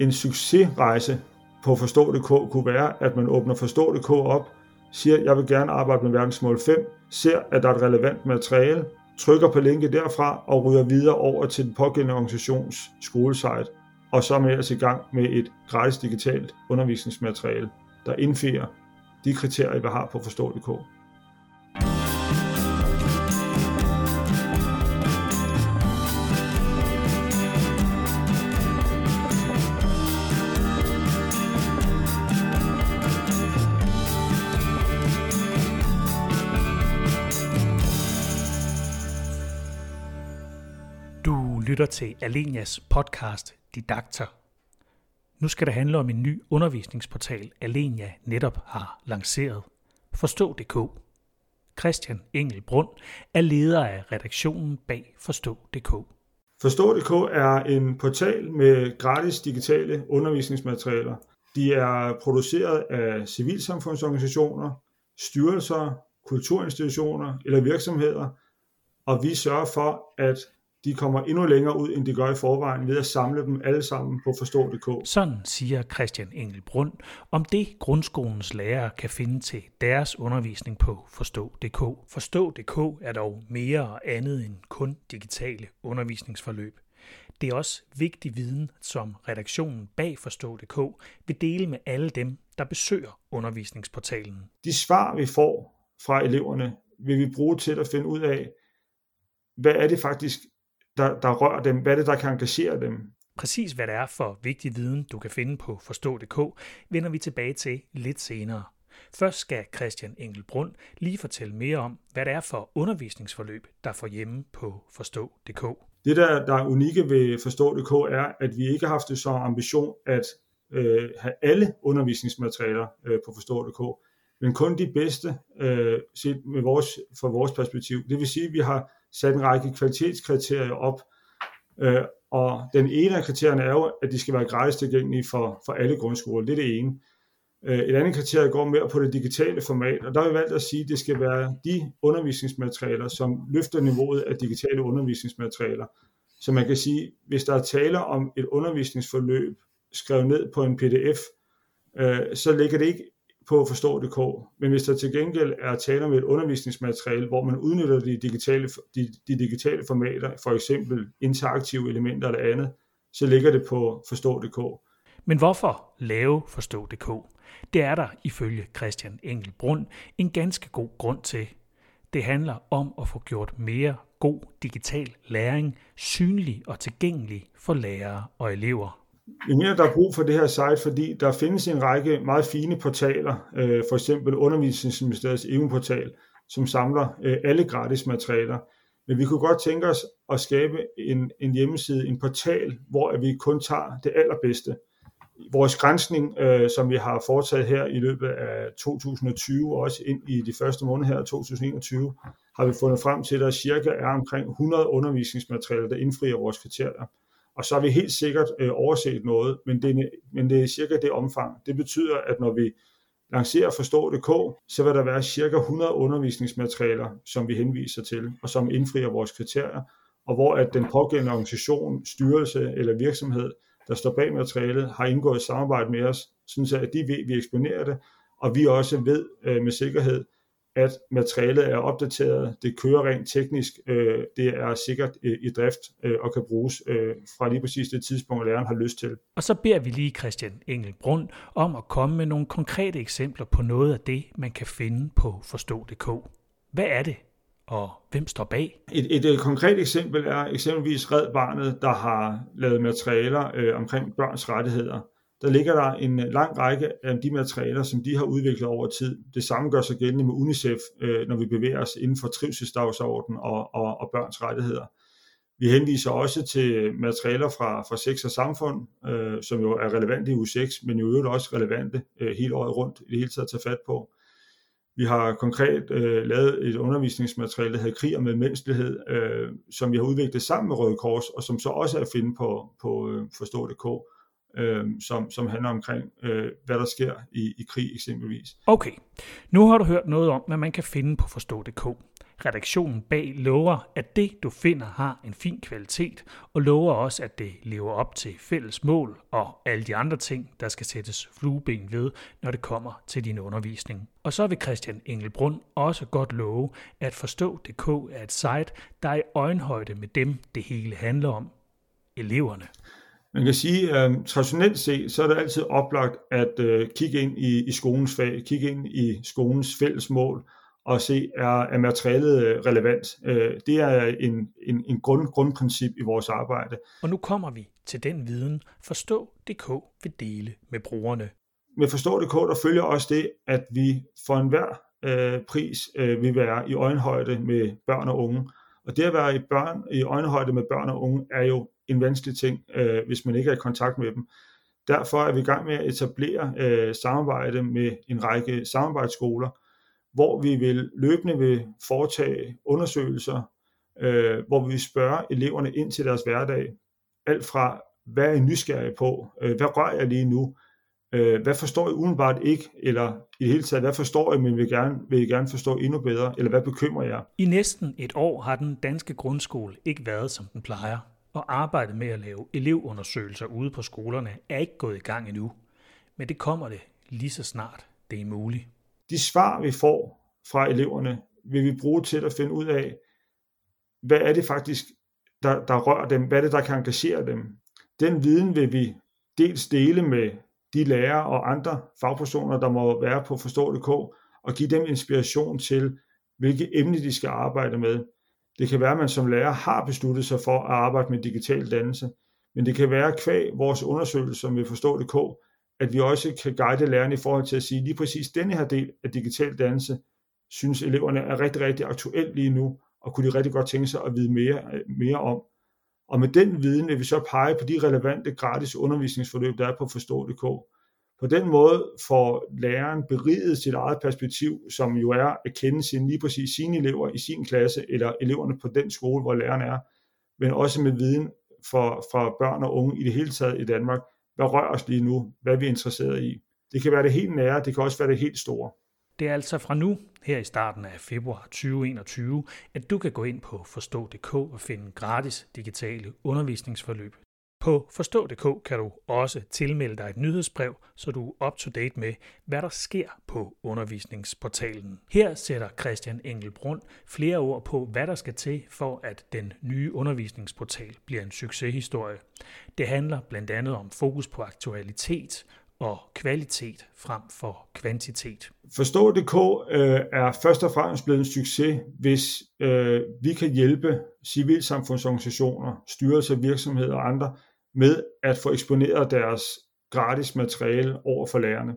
en succesrejse på Forstå.dk kunne være, at man åbner Forstå.dk op, siger, jeg vil gerne arbejde med verdensmål 5, ser, at der er et relevant materiale, trykker på linket derfra og ryger videre over til den pågældende organisations skolesite, og så er man ellers i gang med et gratis digitalt undervisningsmateriale, der indfører de kriterier, vi har på Forstå.dk. lytter til Alenias podcast Didakter. Nu skal det handle om en ny undervisningsportal, Alenia netop har lanceret. Forstå.dk. Christian Engel Brund er leder af redaktionen bag Forstå.dk. Forstå.dk er en portal med gratis digitale undervisningsmaterialer. De er produceret af civilsamfundsorganisationer, styrelser, kulturinstitutioner eller virksomheder, og vi sørger for, at de kommer endnu længere ud, end de gør i forvejen, ved at samle dem alle sammen på Forstå.dk. Sådan siger Christian Engelbrund om det, grundskolens lærere kan finde til deres undervisning på Forstå.dk. Forstå.dk er dog mere og andet end kun digitale undervisningsforløb. Det er også vigtig viden, som redaktionen bag Forstå.dk vil dele med alle dem, der besøger undervisningsportalen. De svar, vi får fra eleverne, vil vi bruge til at finde ud af, hvad er det faktisk, der, der rører dem? Hvad er det, der kan engagere dem? Præcis hvad det er for vigtig viden, du kan finde på Forstå.dk, vender vi tilbage til lidt senere. Først skal Christian Engelbrund lige fortælle mere om, hvad det er for undervisningsforløb, der får hjemme på Forstå.dk. Det, der, der er unikke ved Forstå.dk, er, at vi ikke har haft det så ambition at øh, have alle undervisningsmaterialer øh, på Forstå.dk, men kun de bedste øh, set med vores, fra vores perspektiv. Det vil sige, at vi har sat en række kvalitetskriterier op, øh, og den ene af kriterierne er jo, at de skal være gratis tilgængelige for, for alle grundskoler. Det er det ene. Øh, et andet kriterie går mere på det digitale format, og der har vi valgt at sige, at det skal være de undervisningsmaterialer, som løfter niveauet af digitale undervisningsmaterialer. Så man kan sige, hvis der er tale om et undervisningsforløb skrevet ned på en pdf, øh, så ligger det ikke på Forstå.dk. Men hvis der til gengæld er tale om et undervisningsmateriale, hvor man udnytter de digitale, de, de digitale formater, for eksempel interaktive elementer eller andet, så ligger det på Forstå.dk. Men hvorfor lave Forstå.dk? Det er der ifølge Christian Engelbrund en ganske god grund til. Det handler om at få gjort mere god digital læring synlig og tilgængelig for lærere og elever. Jeg mener, der er brug for det her site, fordi der findes en række meget fine portaler, øh, for eksempel Undervisningsministeriets EU-portal, som samler øh, alle gratis materialer. Men vi kunne godt tænke os at skabe en, en hjemmeside, en portal, hvor vi kun tager det allerbedste. Vores grænsning, øh, som vi har foretaget her i løbet af 2020, og også ind i de første måneder her af 2021, har vi fundet frem til, at der cirka er omkring 100 undervisningsmaterialer, der indfrier vores kriterier og så har vi helt sikkert øh, overset noget, men det, men det er cirka det omfang. Det betyder, at når vi lancerer Forstå.dk, så vil der være cirka 100 undervisningsmaterialer, som vi henviser til, og som indfrier vores kriterier, og hvor at den pågældende organisation, styrelse eller virksomhed, der står bag materialet, har indgået samarbejde med os, sådan at de ved, at vi eksponerer det, og vi også ved øh, med sikkerhed, at materialet er opdateret, det kører rent teknisk, øh, det er sikkert øh, i drift øh, og kan bruges øh, fra lige præcis det tidspunkt, læreren har lyst til. Og så beder vi lige Christian Engelbrund om at komme med nogle konkrete eksempler på noget af det, man kan finde på Forstå.dk. Hvad er det, og hvem står bag? Et, et, et konkret eksempel er eksempelvis Red Barnet, der har lavet materialer øh, omkring børns rettigheder der ligger der en øh, lang række af de materialer, som de har udviklet over tid. Det samme gør sig gældende med UNICEF, øh, når vi bevæger os inden for trivselsdagsorden og, og, og børns rettigheder. Vi henviser også til materialer fra, fra sex og samfund, øh, som jo er relevante i u 6, men i øvrigt også relevante øh, hele året rundt i det hele taget at tage fat på. Vi har konkret øh, lavet et undervisningsmateriale, der hedder Krig og medmenneskelighed, øh, som vi har udviklet sammen med Røde Kors, og som så også er at finde på, på øh, Forstå.dk øh, som, som handler omkring, øh, hvad der sker i, i krig eksempelvis. Okay, nu har du hørt noget om, hvad man kan finde på Forstå.dk. Redaktionen bag lover, at det, du finder, har en fin kvalitet, og lover også, at det lever op til fælles mål og alle de andre ting, der skal sættes flueben ved, når det kommer til din undervisning. Og så vil Christian Engelbrund også godt love, at Forstå.dk er et site, der er i øjenhøjde med dem, det hele handler om, eleverne. Man kan sige, at øh, traditionelt set, så er det altid oplagt at øh, kigge ind i, i skolens fag, kigge ind i skolens fælles mål, og se, er, er materialet øh, relevant. Øh, det er en, en, en grund, grundprincip i vores arbejde. Og nu kommer vi til den viden, Forstå.dk vil dele med brugerne. Med Forstå.dk, der følger også det, at vi for enhver øh, pris øh, vil være i øjenhøjde med børn og unge. Og det at være i, børn, i øjenhøjde med børn og unge er jo en vanskelig ting, øh, hvis man ikke er i kontakt med dem. Derfor er vi i gang med at etablere øh, samarbejde med en række samarbejdsskoler, hvor vi vil løbende vil foretage undersøgelser, øh, hvor vi vil spørge eleverne ind til deres hverdag. Alt fra, hvad er I nysgerrige på? Øh, hvad rører jeg lige nu? Øh, hvad forstår I umiddelbart ikke? Eller i det hele taget, hvad forstår I, men vil, gerne, vil I gerne forstå endnu bedre? Eller hvad bekymrer jer? I næsten et år har den danske grundskole ikke været, som den plejer. Og arbejdet med at lave elevundersøgelser ude på skolerne er ikke gået i gang endnu. Men det kommer det lige så snart det er muligt de svar, vi får fra eleverne, vil vi bruge til at finde ud af, hvad er det faktisk, der, der rører dem, hvad er det, der kan engagere dem. Den viden vil vi dels dele med de lærere og andre fagpersoner, der må være på Forstå.dk, og give dem inspiration til, hvilke emne de skal arbejde med. Det kan være, at man som lærer har besluttet sig for at arbejde med digital dannelse, men det kan være kvæg vores undersøgelser med Forstå.dk, at vi også kan guide lærerne i forhold til at sige, lige præcis denne her del af digital dannelse, synes eleverne er rigtig, rigtig aktuelt lige nu, og kunne de rigtig godt tænke sig at vide mere, mere om. Og med den viden vil vi så pege på de relevante gratis undervisningsforløb, der er på Forstå.dk. På den måde får læreren beriget sit eget perspektiv, som jo er at kende sin, lige præcis sine elever i sin klasse, eller eleverne på den skole, hvor læreren er, men også med viden for, for børn og unge i det hele taget i Danmark, hvad rører os lige nu, hvad vi er interesseret i. Det kan være det helt nære, det kan også være det helt store. Det er altså fra nu, her i starten af februar 2021, at du kan gå ind på forstå.dk og finde gratis digitale undervisningsforløb på Forstå.dk kan du også tilmelde dig et nyhedsbrev, så du er up to date med, hvad der sker på undervisningsportalen. Her sætter Christian Engelbrund flere ord på, hvad der skal til for, at den nye undervisningsportal bliver en succeshistorie. Det handler blandt andet om fokus på aktualitet og kvalitet frem for kvantitet. Forstå.dk øh, er først og fremmest blevet en succes, hvis øh, vi kan hjælpe civilsamfundsorganisationer, styrelser, virksomheder og andre med at få eksponeret deres gratis materiale over for lærerne.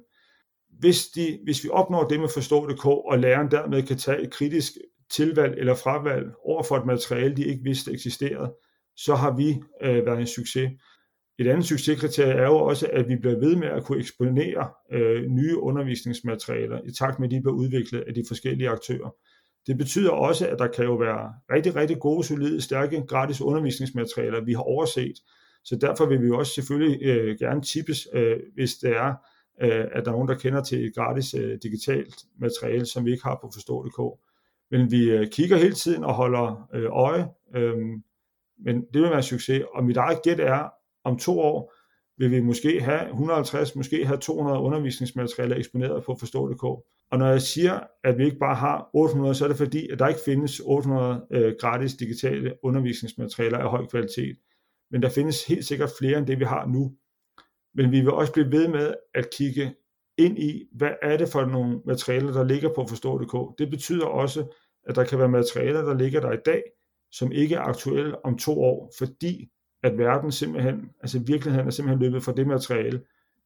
Hvis, de, hvis vi opnår det med Forstå.dk, og læreren dermed kan tage et kritisk tilvalg eller fravalg over for et materiale, de ikke vidste eksisterede, så har vi øh, været en succes. Et andet succeskriterie er jo også, at vi bliver ved med at kunne eksponere øh, nye undervisningsmaterialer i takt med, at de bliver udviklet af de forskellige aktører. Det betyder også, at der kan jo være rigtig, rigtig gode, solide, stærke, gratis undervisningsmaterialer, vi har overset, så derfor vil vi jo også selvfølgelig øh, gerne tippes, øh, hvis det er, øh, at der er nogen, der kender til et gratis øh, digitalt materiale, som vi ikke har på Forstå.dk. Men vi øh, kigger hele tiden og holder øh, øje, øh, men det vil være en succes. Og mit eget gæt er, om to år vil vi måske have 150, måske have 200 undervisningsmaterialer eksponeret på Forstå.dk. Og når jeg siger, at vi ikke bare har 800, så er det fordi, at der ikke findes 800 øh, gratis digitale undervisningsmaterialer af høj kvalitet men der findes helt sikkert flere end det, vi har nu. Men vi vil også blive ved med at kigge ind i, hvad er det for nogle materialer, der ligger på Forstå.dk. Det betyder også, at der kan være materialer, der ligger der i dag, som ikke er aktuelle om to år, fordi at verden simpelthen, altså virkeligheden er simpelthen løbet fra det materiale.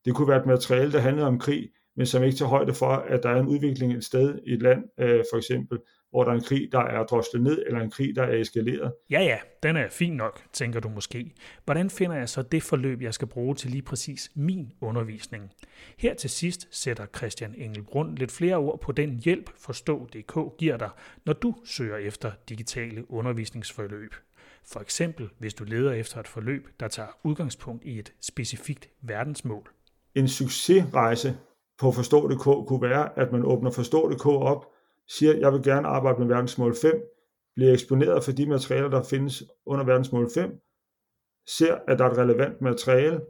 Det kunne være et materiale, der handlede om krig, men som ikke tager højde for, at der er en udvikling et sted i et land, øh, for eksempel, hvor der er en krig, der er droslet ned, eller en krig, der er eskaleret. Ja, ja, den er fin nok, tænker du måske. Hvordan finder jeg så det forløb, jeg skal bruge til lige præcis min undervisning? Her til sidst sætter Christian Engelbrund lidt flere ord på den hjælp Forstå.dk giver dig, når du søger efter digitale undervisningsforløb. For eksempel, hvis du leder efter et forløb, der tager udgangspunkt i et specifikt verdensmål. En succesrejse på Forstå.dk kunne være, at man åbner Forstå.dk op, siger, jeg vil gerne arbejde med verdensmål 5, bliver eksponeret for de materialer, der findes under verdensmål 5, ser, at der er et relevant materiale,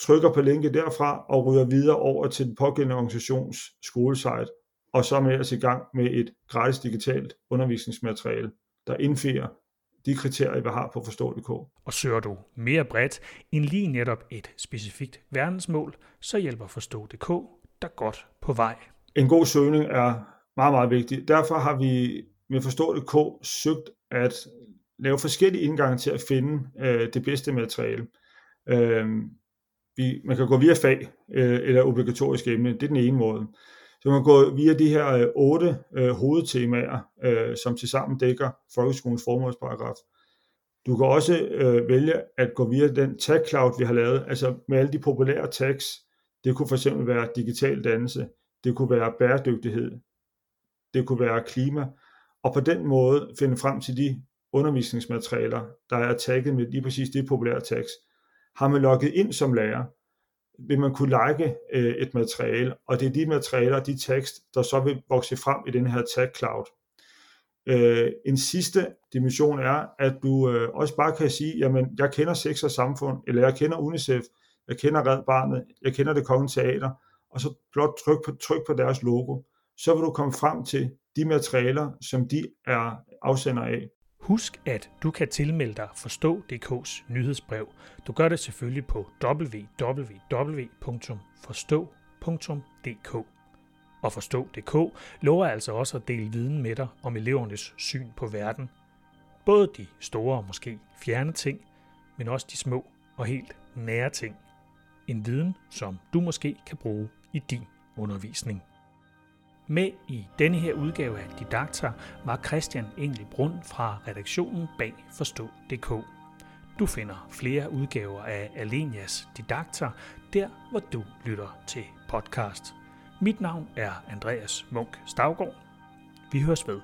trykker på linket derfra og ryger videre over til den pågældende organisations skolesite, og så er man ellers i gang med et gratis digitalt undervisningsmateriale, der indfører de kriterier, vi har på Forstå.dk. Og søger du mere bredt end lige netop et specifikt verdensmål, så hjælper Forstå.dk der godt på vej. En god søgning er meget, meget vigtig. Derfor har vi med K søgt at lave forskellige indgange til at finde øh, det bedste materiale. Øh, vi, man kan gå via fag øh, eller obligatoriske emne, det er den ene måde. Så man kan gå via de her øh, otte øh, hovedtemaer, øh, som tilsammen dækker folkeskolens formålsparagraf. Du kan også øh, vælge at gå via den tag cloud, vi har lavet, altså med alle de populære tags. Det kunne fx være digital dannelse, det kunne være bæredygtighed, det kunne være klima, og på den måde finde frem til de undervisningsmaterialer, der er tagget med lige præcis det populære tags. Har man logget ind som lærer, vil man kunne like øh, et materiale, og det er de materialer, de tekst, der så vil vokse frem i den her tag cloud. Øh, en sidste dimension er, at du øh, også bare kan sige, jamen jeg kender Sex og Samfund, eller jeg kender UNICEF, jeg kender Red Barnet, jeg kender det Kongen Teater, og så blot tryk på, tryk på deres logo. Så vil du komme frem til de materialer, som de er afsender af. Husk, at du kan tilmelde dig Forstå.dk's nyhedsbrev. Du gør det selvfølgelig på www.forstå.dk. Og Forstå.dk lover altså også at dele viden med dig om elevernes syn på verden. Både de store og måske fjerne ting, men også de små og helt nære ting. En viden, som du måske kan bruge i din undervisning. Med i denne her udgave af Didakter var Christian Engel Brund fra redaktionen bag Forstå.dk. Du finder flere udgaver af Alenias Didakter, der hvor du lytter til podcast. Mit navn er Andreas Munk Stavgård. Vi høres ved.